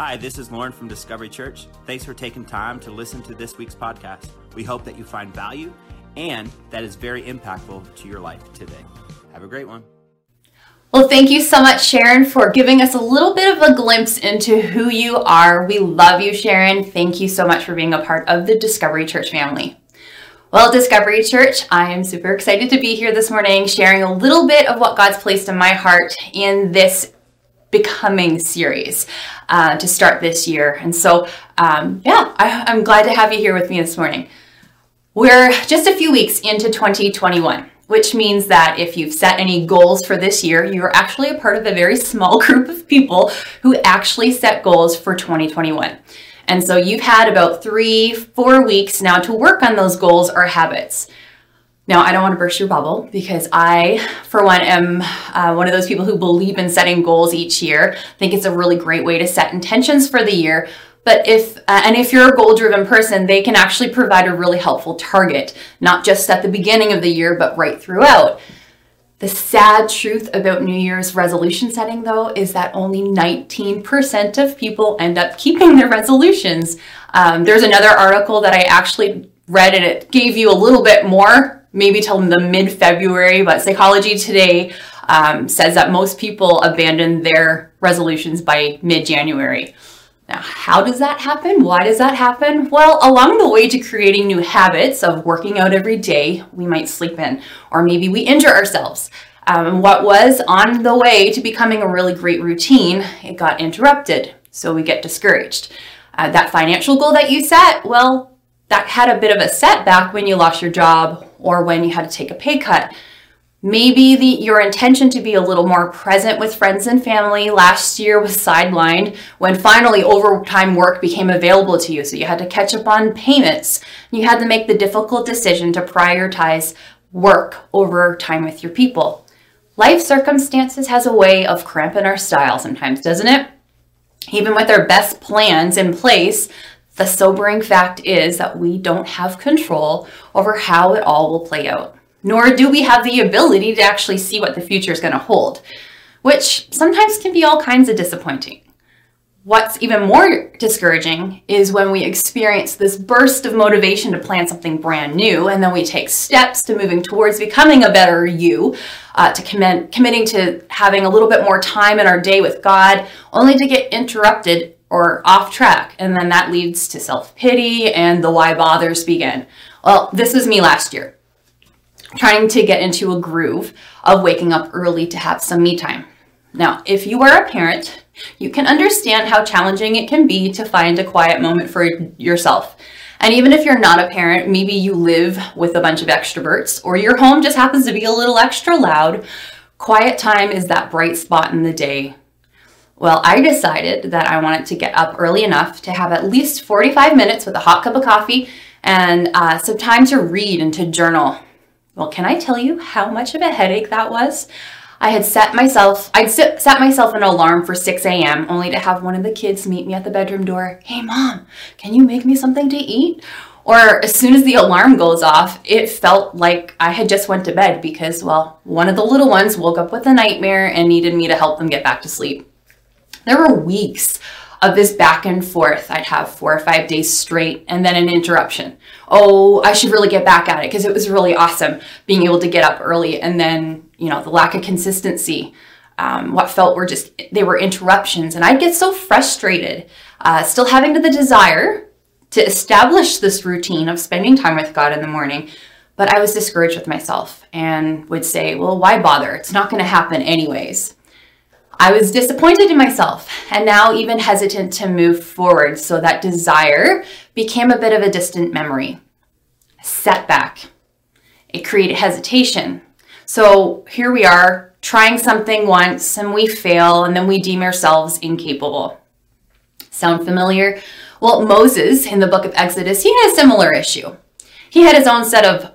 Hi, this is Lauren from Discovery Church. Thanks for taking time to listen to this week's podcast. We hope that you find value and that is very impactful to your life today. Have a great one. Well, thank you so much, Sharon, for giving us a little bit of a glimpse into who you are. We love you, Sharon. Thank you so much for being a part of the Discovery Church family. Well, Discovery Church, I am super excited to be here this morning sharing a little bit of what God's placed in my heart in this becoming series uh, to start this year. And so, um, yeah, I, I'm glad to have you here with me this morning. We're just a few weeks into 2021 which means that if you've set any goals for this year, you're actually a part of a very small group of people who actually set goals for 2021. And so you've had about three, four weeks now to work on those goals or habits. Now, I don't want to burst your bubble because I, for one, am uh, one of those people who believe in setting goals each year. I think it's a really great way to set intentions for the year. But if, uh, and if you're a goal driven person, they can actually provide a really helpful target, not just at the beginning of the year, but right throughout. The sad truth about New Year's resolution setting, though, is that only 19% of people end up keeping their resolutions. Um, there's another article that I actually read, and it gave you a little bit more maybe till the mid February, but Psychology Today um, says that most people abandon their resolutions by mid January. Now, how does that happen? Why does that happen? Well, along the way to creating new habits of working out every day, we might sleep in, or maybe we injure ourselves. Um, what was on the way to becoming a really great routine, it got interrupted, so we get discouraged. Uh, that financial goal that you set, well, that had a bit of a setback when you lost your job or when you had to take a pay cut. Maybe the, your intention to be a little more present with friends and family last year was sidelined when finally overtime work became available to you. So you had to catch up on payments. You had to make the difficult decision to prioritize work over time with your people. Life circumstances has a way of cramping our style sometimes, doesn't it? Even with our best plans in place, the sobering fact is that we don't have control over how it all will play out, nor do we have the ability to actually see what the future is going to hold, which sometimes can be all kinds of disappointing. What's even more discouraging is when we experience this burst of motivation to plan something brand new, and then we take steps to moving towards becoming a better you, uh, to commit, committing to having a little bit more time in our day with God, only to get interrupted or off track. And then that leads to self pity and the why bothers begin. Well, this was me last year, trying to get into a groove of waking up early to have some me time. Now, if you are a parent, you can understand how challenging it can be to find a quiet moment for yourself. And even if you're not a parent, maybe you live with a bunch of extroverts or your home just happens to be a little extra loud, quiet time is that bright spot in the day well, I decided that I wanted to get up early enough to have at least 45 minutes with a hot cup of coffee and uh, some time to read and to journal. Well, can I tell you how much of a headache that was? I had set myself, I'd set, myself an alarm for 6 a.m. only to have one of the kids meet me at the bedroom door. Hey, mom, can you make me something to eat? Or as soon as the alarm goes off, it felt like I had just went to bed because, well, one of the little ones woke up with a nightmare and needed me to help them get back to sleep. There were weeks of this back and forth. I'd have four or five days straight and then an interruption. Oh, I should really get back at it because it was really awesome being able to get up early. And then, you know, the lack of consistency. Um, what felt were just, they were interruptions. And I'd get so frustrated, uh, still having the desire to establish this routine of spending time with God in the morning. But I was discouraged with myself and would say, well, why bother? It's not going to happen anyways. I was disappointed in myself and now even hesitant to move forward, so that desire became a bit of a distant memory. Setback. It created hesitation. So here we are trying something once and we fail and then we deem ourselves incapable. Sound familiar? Well, Moses in the book of Exodus, he had a similar issue. He had his own set of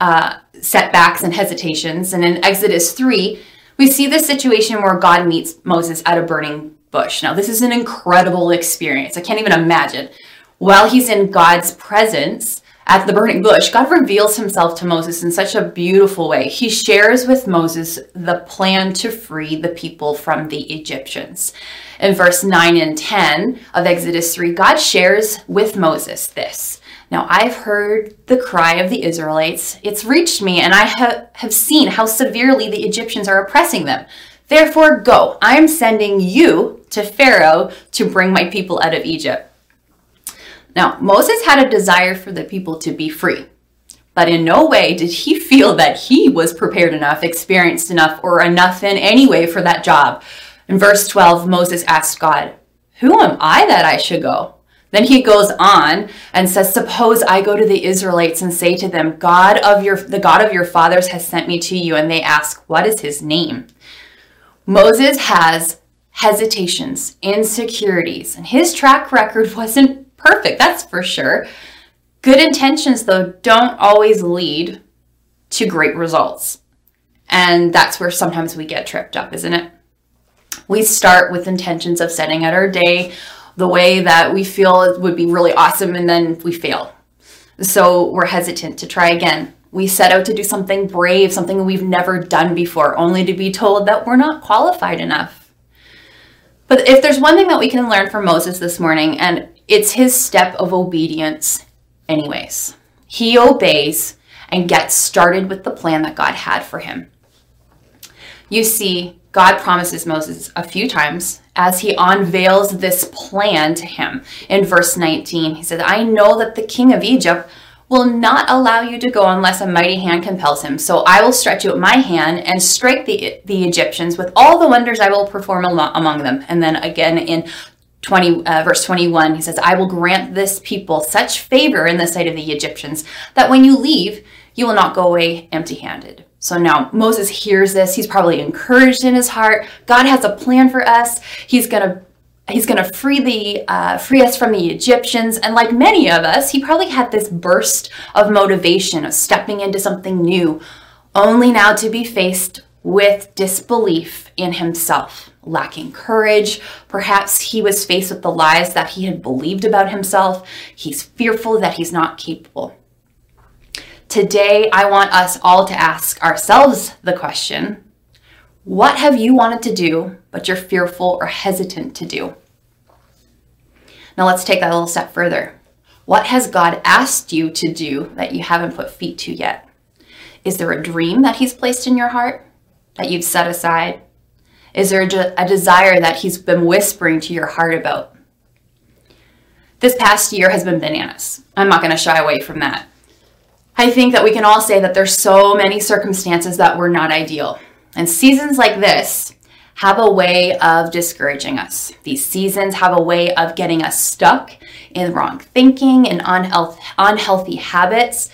uh, setbacks and hesitations. And in Exodus 3, we see this situation where God meets Moses at a burning bush. Now, this is an incredible experience. I can't even imagine. While he's in God's presence at the burning bush, God reveals himself to Moses in such a beautiful way. He shares with Moses the plan to free the people from the Egyptians. In verse 9 and 10 of Exodus 3, God shares with Moses this. Now, I've heard the cry of the Israelites. It's reached me, and I ha- have seen how severely the Egyptians are oppressing them. Therefore, go. I am sending you to Pharaoh to bring my people out of Egypt. Now, Moses had a desire for the people to be free, but in no way did he feel that he was prepared enough, experienced enough, or enough in any way for that job. In verse 12, Moses asked God, Who am I that I should go? Then he goes on and says, Suppose I go to the Israelites and say to them, God of your the God of your fathers has sent me to you, and they ask, What is his name? Moses has hesitations, insecurities, and his track record wasn't perfect, that's for sure. Good intentions, though, don't always lead to great results. And that's where sometimes we get tripped up, isn't it? We start with intentions of setting out our day the way that we feel it would be really awesome, and then we fail. So we're hesitant to try again. We set out to do something brave, something we've never done before, only to be told that we're not qualified enough. But if there's one thing that we can learn from Moses this morning, and it's his step of obedience, anyways. He obeys and gets started with the plan that God had for him. You see, God promises Moses a few times as he unveils this plan to him. In verse 19, he said, I know that the king of Egypt will not allow you to go unless a mighty hand compels him. So I will stretch out my hand and strike the, the Egyptians with all the wonders I will perform among them. And then again in 20, uh, verse 21, he says, I will grant this people such favor in the sight of the Egyptians that when you leave, you will not go away empty handed. So now Moses hears this. He's probably encouraged in his heart. God has a plan for us. He's going to He's going to free the uh, free us from the Egyptians, and like many of us, he probably had this burst of motivation of stepping into something new, only now to be faced with disbelief in himself lacking courage. Perhaps he was faced with the lies that he had believed about himself. He's fearful that he's not capable. Today, I want us all to ask ourselves the question What have you wanted to do, but you're fearful or hesitant to do? Now, let's take that a little step further. What has God asked you to do that you haven't put feet to yet? Is there a dream that He's placed in your heart that you've set aside? Is there a desire that He's been whispering to your heart about? This past year has been bananas. I'm not going to shy away from that. I think that we can all say that there's so many circumstances that were not ideal. And seasons like this have a way of discouraging us. These seasons have a way of getting us stuck in wrong thinking and unhealth- unhealthy habits.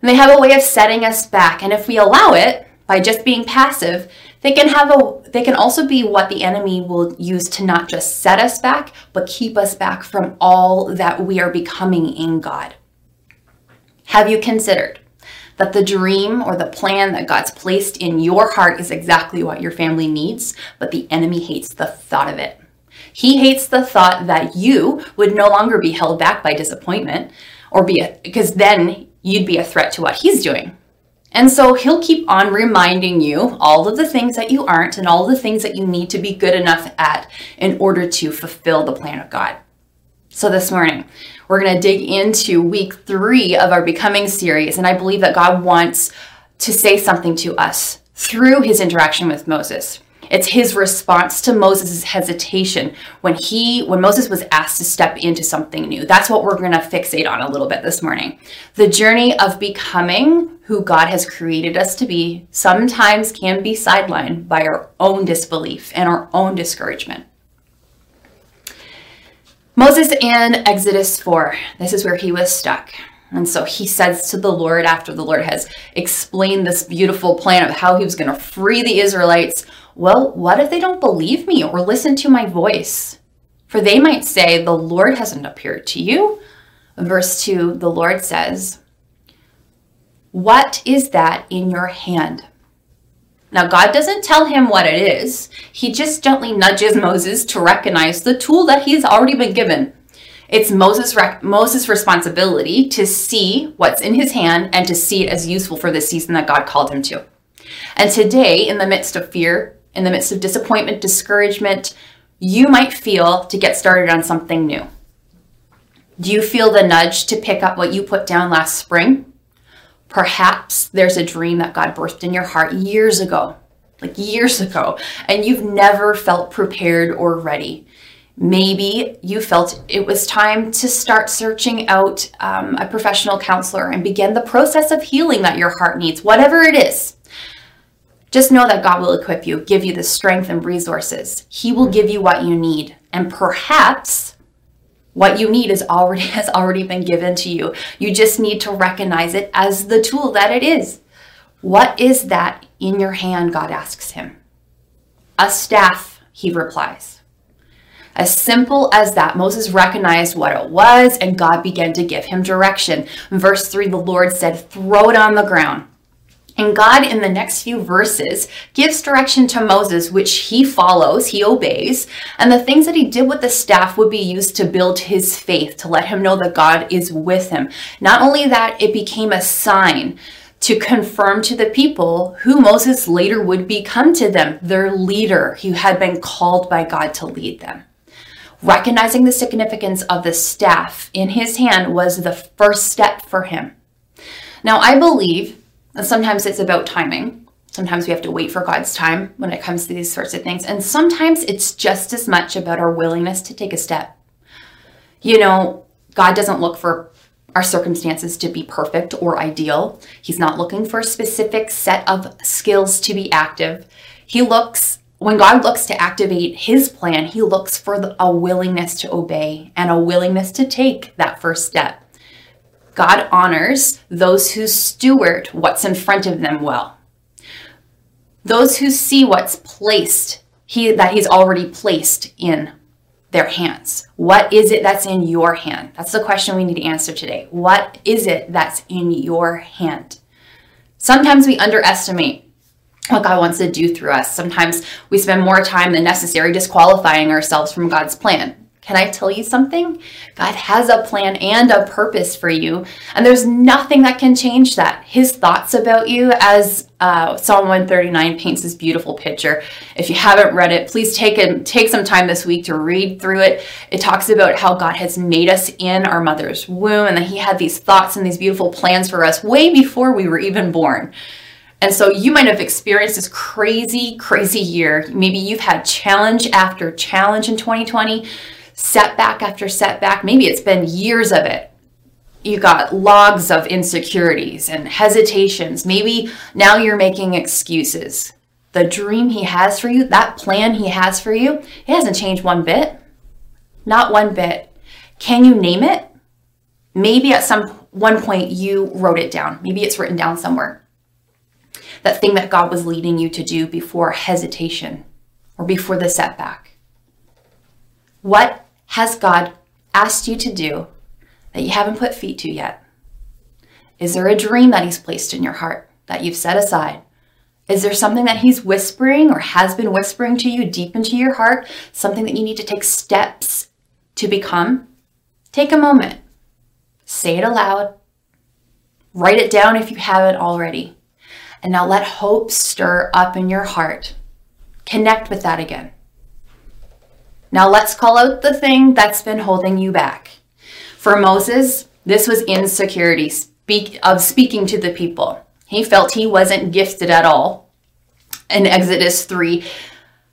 And they have a way of setting us back. And if we allow it by just being passive, they can have a they can also be what the enemy will use to not just set us back, but keep us back from all that we are becoming in God. Have you considered that the dream or the plan that God's placed in your heart is exactly what your family needs, but the enemy hates the thought of it? He hates the thought that you would no longer be held back by disappointment or be a, because then you'd be a threat to what he's doing. And so he'll keep on reminding you all of the things that you aren't and all the things that you need to be good enough at in order to fulfill the plan of God. So this morning, we're going to dig into week three of our Becoming series. And I believe that God wants to say something to us through his interaction with Moses. It's his response to Moses' hesitation when he when Moses was asked to step into something new. That's what we're going to fixate on a little bit this morning. The journey of becoming who God has created us to be sometimes can be sidelined by our own disbelief and our own discouragement. Moses in Exodus 4, this is where he was stuck. And so he says to the Lord, after the Lord has explained this beautiful plan of how he was going to free the Israelites, well, what if they don't believe me or listen to my voice? For they might say, The Lord hasn't appeared to you. Verse 2, the Lord says, What is that in your hand? Now, God doesn't tell him what it is. He just gently nudges Moses to recognize the tool that he's already been given. It's Moses' rec- Moses' responsibility to see what's in his hand and to see it as useful for the season that God called him to. And today, in the midst of fear, in the midst of disappointment, discouragement, you might feel to get started on something new. Do you feel the nudge to pick up what you put down last spring? Perhaps there's a dream that God birthed in your heart years ago, like years ago, and you've never felt prepared or ready. Maybe you felt it was time to start searching out um, a professional counselor and begin the process of healing that your heart needs, whatever it is. Just know that God will equip you, give you the strength and resources. He will give you what you need. And perhaps what you need is already has already been given to you. You just need to recognize it as the tool that it is. What is that in your hand? God asks him. A staff, he replies. As simple as that, Moses recognized what it was and God began to give him direction. In verse 3, the Lord said, Throw it on the ground. And God, in the next few verses, gives direction to Moses, which he follows, he obeys. And the things that he did with the staff would be used to build his faith, to let him know that God is with him. Not only that, it became a sign to confirm to the people who Moses later would become to them, their leader, who had been called by God to lead them. Recognizing the significance of the staff in his hand was the first step for him. Now, I believe and sometimes it's about timing. Sometimes we have to wait for God's time when it comes to these sorts of things. And sometimes it's just as much about our willingness to take a step. You know, God doesn't look for our circumstances to be perfect or ideal. He's not looking for a specific set of skills to be active. He looks, when God looks to activate his plan, he looks for a willingness to obey and a willingness to take that first step. God honors those who steward what's in front of them well. Those who see what's placed, he, that he's already placed in their hands. What is it that's in your hand? That's the question we need to answer today. What is it that's in your hand? Sometimes we underestimate what God wants to do through us. Sometimes we spend more time than necessary disqualifying ourselves from God's plan. Can I tell you something? God has a plan and a purpose for you, and there's nothing that can change that. His thoughts about you, as uh, Psalm 139 paints this beautiful picture. If you haven't read it, please take take some time this week to read through it. It talks about how God has made us in our mother's womb, and that He had these thoughts and these beautiful plans for us way before we were even born. And so you might have experienced this crazy, crazy year. Maybe you've had challenge after challenge in 2020 setback after setback. Maybe it's been years of it. You got logs of insecurities and hesitations. Maybe now you're making excuses. The dream he has for you, that plan he has for you, it hasn't changed one bit. Not one bit. Can you name it? Maybe at some one point you wrote it down. Maybe it's written down somewhere. That thing that God was leading you to do before hesitation or before the setback. What has God asked you to do that you haven't put feet to yet? Is there a dream that He's placed in your heart that you've set aside? Is there something that He's whispering or has been whispering to you deep into your heart? Something that you need to take steps to become? Take a moment, say it aloud, write it down if you haven't already. And now let hope stir up in your heart. Connect with that again. Now let's call out the thing that's been holding you back. For Moses, this was insecurity speak, of speaking to the people. He felt he wasn't gifted at all. In Exodus 3,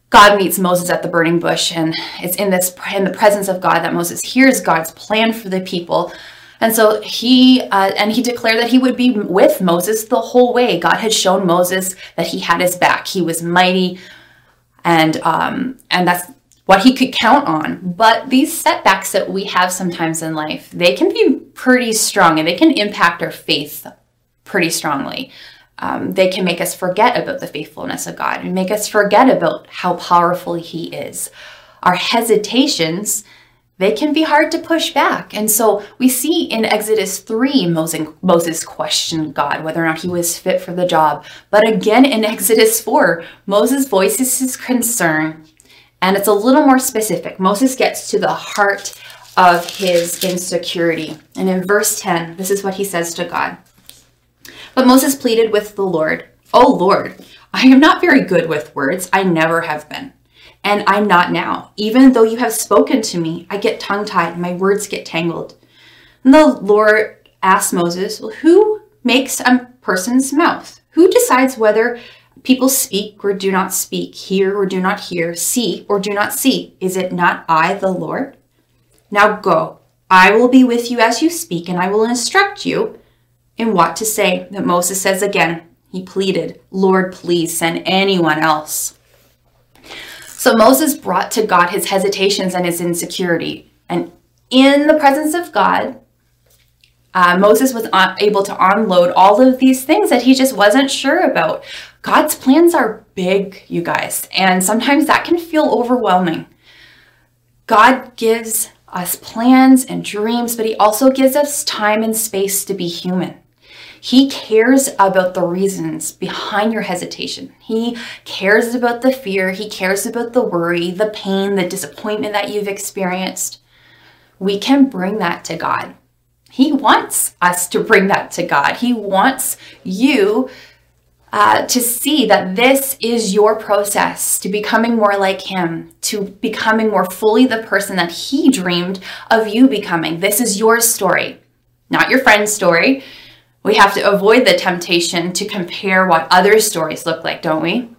God meets Moses at the burning bush, and it's in this in the presence of God that Moses hears God's plan for the people. And so he uh, and he declared that he would be with Moses the whole way. God had shown Moses that he had his back. He was mighty, and um, and that's what he could count on. But these setbacks that we have sometimes in life, they can be pretty strong and they can impact our faith pretty strongly. Um, they can make us forget about the faithfulness of God and make us forget about how powerful He is. Our hesitations, they can be hard to push back. And so we see in Exodus 3, Moses, Moses questioned God whether or not he was fit for the job. But again in Exodus 4, Moses voices his concern and it's a little more specific. Moses gets to the heart of his insecurity. And in verse 10, this is what he says to God. But Moses pleaded with the Lord, Oh Lord, I am not very good with words. I never have been. And I'm not now. Even though you have spoken to me, I get tongue tied and my words get tangled. And the Lord asked Moses, Well, who makes a person's mouth? Who decides whether people speak or do not speak, hear or do not hear, see or do not see? Is it not I, the Lord? Now go. I will be with you as you speak, and I will instruct you in what to say. That Moses says again, he pleaded, Lord, please send anyone else. So Moses brought to God his hesitations and his insecurity. And in the presence of God, uh, Moses was able to unload all of these things that he just wasn't sure about. God's plans are big, you guys, and sometimes that can feel overwhelming. God gives us plans and dreams, but He also gives us time and space to be human. He cares about the reasons behind your hesitation. He cares about the fear. He cares about the worry, the pain, the disappointment that you've experienced. We can bring that to God. He wants us to bring that to God. He wants you uh, to see that this is your process to becoming more like Him, to becoming more fully the person that He dreamed of you becoming. This is your story, not your friend's story. We have to avoid the temptation to compare what other stories look like, don't we?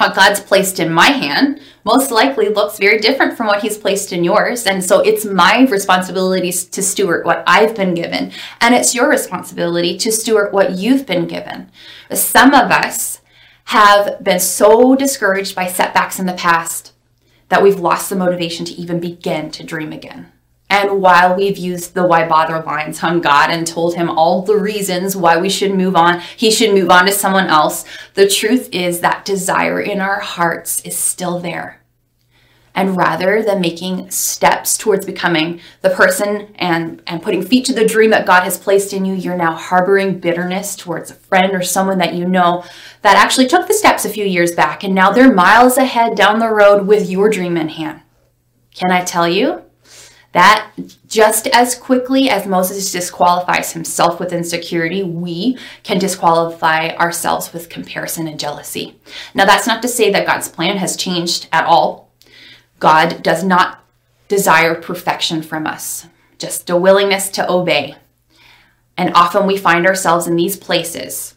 What God's placed in my hand most likely looks very different from what He's placed in yours. And so it's my responsibility to steward what I've been given. And it's your responsibility to steward what you've been given. Some of us have been so discouraged by setbacks in the past that we've lost the motivation to even begin to dream again. And while we've used the why bother lines on God and told him all the reasons why we should move on, he should move on to someone else, the truth is that desire in our hearts is still there. And rather than making steps towards becoming the person and, and putting feet to the dream that God has placed in you, you're now harboring bitterness towards a friend or someone that you know that actually took the steps a few years back and now they're miles ahead down the road with your dream in hand. Can I tell you? That just as quickly as Moses disqualifies himself with insecurity, we can disqualify ourselves with comparison and jealousy. Now, that's not to say that God's plan has changed at all. God does not desire perfection from us, just a willingness to obey. And often we find ourselves in these places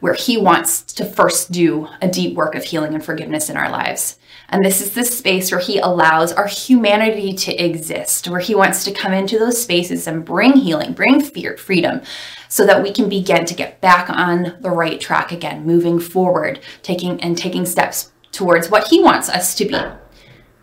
where He wants to first do a deep work of healing and forgiveness in our lives. And this is the space where He allows our humanity to exist, where He wants to come into those spaces and bring healing, bring fear, freedom, so that we can begin to get back on the right track again, moving forward, taking and taking steps towards what He wants us to be.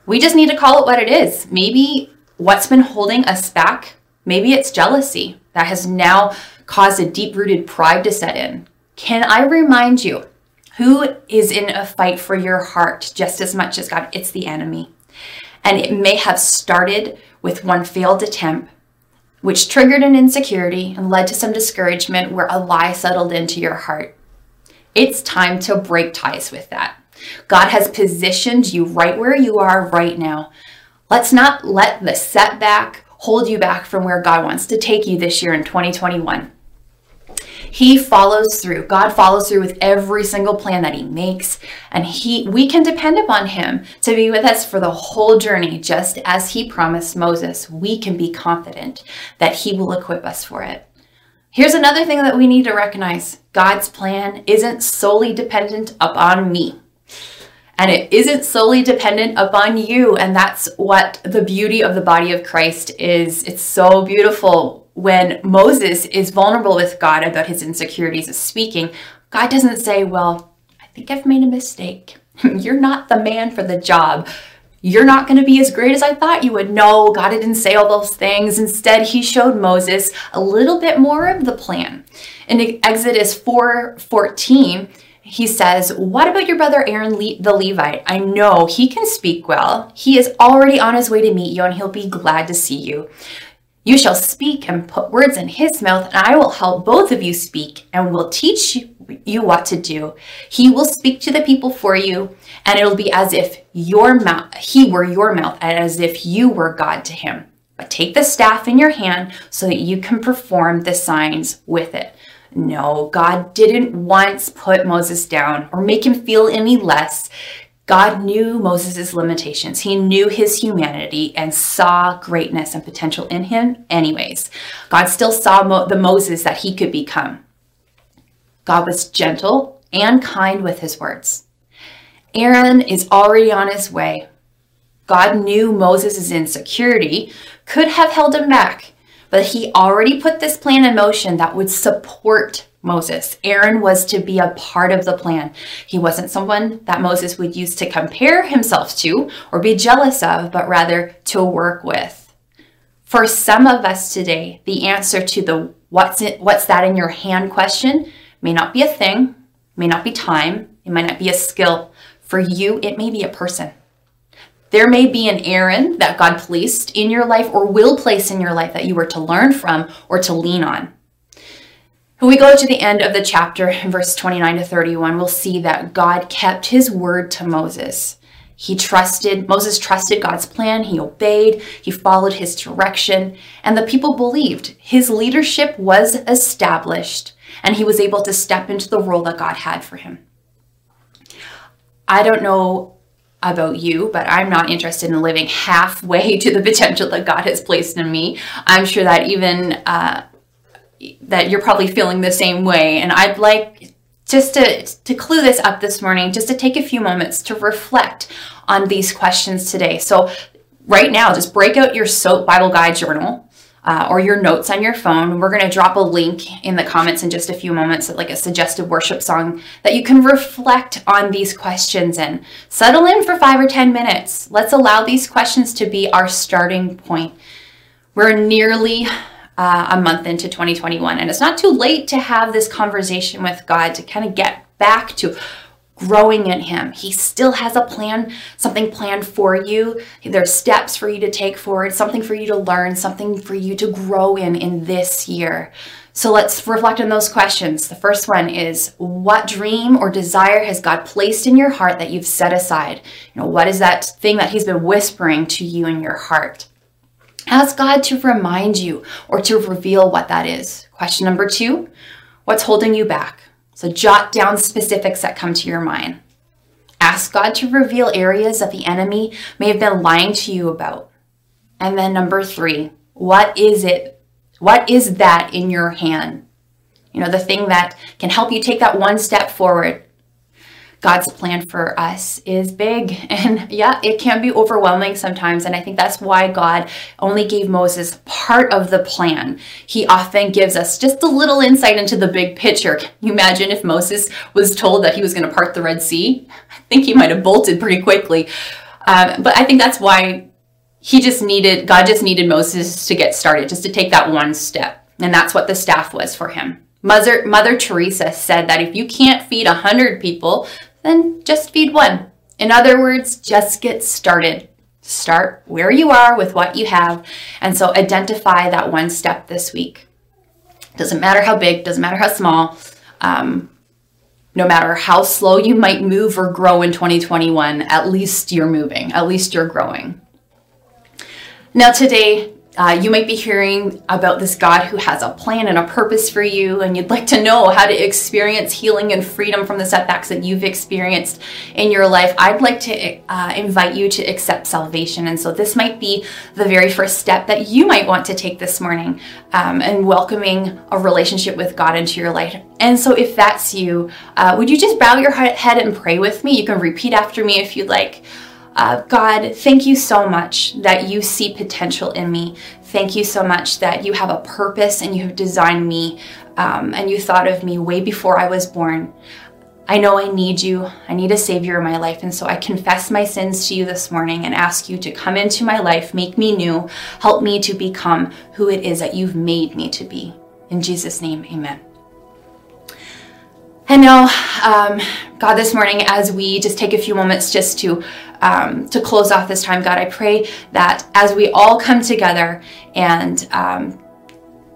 We just need to call it what it is. Maybe what's been holding us back, maybe it's jealousy that has now caused a deep rooted pride to set in. Can I remind you who is in a fight for your heart just as much as God? It's the enemy. And it may have started with one failed attempt, which triggered an insecurity and led to some discouragement where a lie settled into your heart. It's time to break ties with that. God has positioned you right where you are right now. Let's not let the setback hold you back from where God wants to take you this year in 2021. He follows through. God follows through with every single plan that he makes, and he we can depend upon him to be with us for the whole journey just as he promised Moses. We can be confident that he will equip us for it. Here's another thing that we need to recognize. God's plan isn't solely dependent upon me. And it isn't solely dependent upon you. And that's what the beauty of the body of Christ is. It's so beautiful when Moses is vulnerable with God about his insecurities of speaking, God doesn't say, Well, I think I've made a mistake. You're not the man for the job. You're not going to be as great as I thought you would. No, God didn't say all those things. Instead, he showed Moses a little bit more of the plan. In Exodus 4 14, he says, What about your brother Aaron the Levite? I know he can speak well. He is already on his way to meet you, and he'll be glad to see you. You shall speak and put words in his mouth, and I will help both of you speak and will teach you what to do. He will speak to the people for you, and it'll be as if your mouth he were your mouth, and as if you were God to him. But take the staff in your hand so that you can perform the signs with it. No, God didn't once put Moses down or make him feel any less. God knew Moses' limitations. He knew his humanity and saw greatness and potential in him, anyways. God still saw Mo- the Moses that he could become. God was gentle and kind with his words. Aaron is already on his way. God knew Moses' insecurity could have held him back, but he already put this plan in motion that would support Moses. Aaron was to be a part of the plan. He wasn't someone that Moses would use to compare himself to or be jealous of, but rather to work with. For some of us today, the answer to the what's it, what's that in your hand question may not be a thing, may not be time, it might not be a skill. For you, it may be a person. There may be an Aaron that God placed in your life or will place in your life that you were to learn from or to lean on. When we go to the end of the chapter, verse 29 to 31, we'll see that God kept his word to Moses. He trusted, Moses trusted God's plan, he obeyed, he followed his direction, and the people believed. His leadership was established, and he was able to step into the role that God had for him. I don't know about you, but I'm not interested in living halfway to the potential that God has placed in me. I'm sure that even uh, that you're probably feeling the same way. And I'd like just to, to clue this up this morning, just to take a few moments to reflect on these questions today. So, right now, just break out your SOAP Bible Guide journal. Uh, or your notes on your phone. We're going to drop a link in the comments in just a few moments, like a suggested worship song that you can reflect on these questions and settle in for five or 10 minutes. Let's allow these questions to be our starting point. We're nearly uh, a month into 2021. And it's not too late to have this conversation with God to kind of get back to growing in Him. He still has a plan, something planned for you. There's steps for you to take forward, something for you to learn, something for you to grow in in this year. So let's reflect on those questions. The first one is what dream or desire has God placed in your heart that you've set aside? You know, what is that thing that He's been whispering to you in your heart? Ask God to remind you or to reveal what that is. Question number two what's holding you back? So jot down specifics that come to your mind. Ask God to reveal areas that the enemy may have been lying to you about. And then number three, what is it? What is that in your hand? You know, the thing that can help you take that one step forward God's plan for us is big. And yeah, it can be overwhelming sometimes. And I think that's why God only gave Moses part of the plan. He often gives us just a little insight into the big picture. Can you imagine if Moses was told that he was going to part the Red Sea? I think he might have bolted pretty quickly. Um, but I think that's why he just needed, God just needed Moses to get started, just to take that one step. And that's what the staff was for him. Mother, Mother Teresa said that if you can't feed a hundred people, then just feed one. In other words, just get started. Start where you are with what you have. And so identify that one step this week. Doesn't matter how big, doesn't matter how small. Um, no matter how slow you might move or grow in 2021, at least you're moving, at least you're growing. Now, today, uh, you might be hearing about this God who has a plan and a purpose for you, and you'd like to know how to experience healing and freedom from the setbacks that you've experienced in your life. I'd like to uh, invite you to accept salvation. And so, this might be the very first step that you might want to take this morning um, and welcoming a relationship with God into your life. And so, if that's you, uh, would you just bow your head and pray with me? You can repeat after me if you'd like. Uh, God, thank you so much that you see potential in me. Thank you so much that you have a purpose and you have designed me um, and you thought of me way before I was born. I know I need you. I need a savior in my life. And so I confess my sins to you this morning and ask you to come into my life, make me new, help me to become who it is that you've made me to be. In Jesus' name, amen. And now, um, God, this morning, as we just take a few moments just to um, to close off this time, God, I pray that as we all come together and um,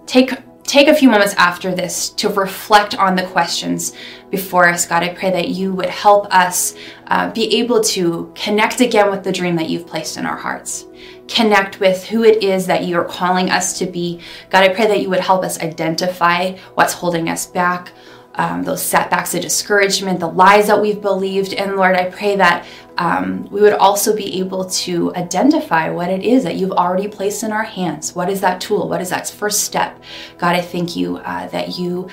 take take a few moments after this to reflect on the questions before us, God. I pray that you would help us uh, be able to connect again with the dream that you've placed in our hearts. Connect with who it is that you are calling us to be. God, I pray that you would help us identify what's holding us back, um, those setbacks, the discouragement, the lies that we've believed. And Lord, I pray that um, we would also be able to identify what it is that you've already placed in our hands. What is that tool? What is that first step? God, I thank you uh, that you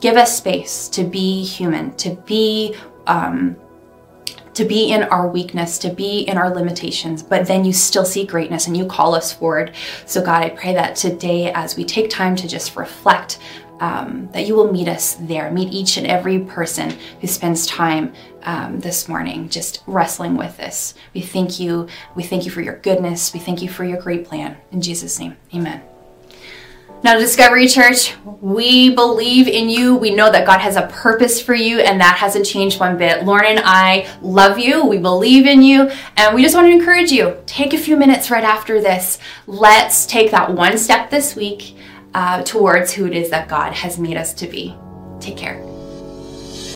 give us space to be human, to be. Um, to be in our weakness, to be in our limitations, but then you still see greatness and you call us forward. So, God, I pray that today, as we take time to just reflect um, that you will meet us there, meet each and every person who spends time um, this morning just wrestling with this. We thank you. We thank you for your goodness. We thank you for your great plan. In Jesus' name, amen. Now, Discovery Church, we believe in you. We know that God has a purpose for you, and that hasn't changed one bit. Lauren and I love you. We believe in you, and we just want to encourage you. Take a few minutes right after this. Let's take that one step this week uh, towards who it is that God has made us to be. Take care.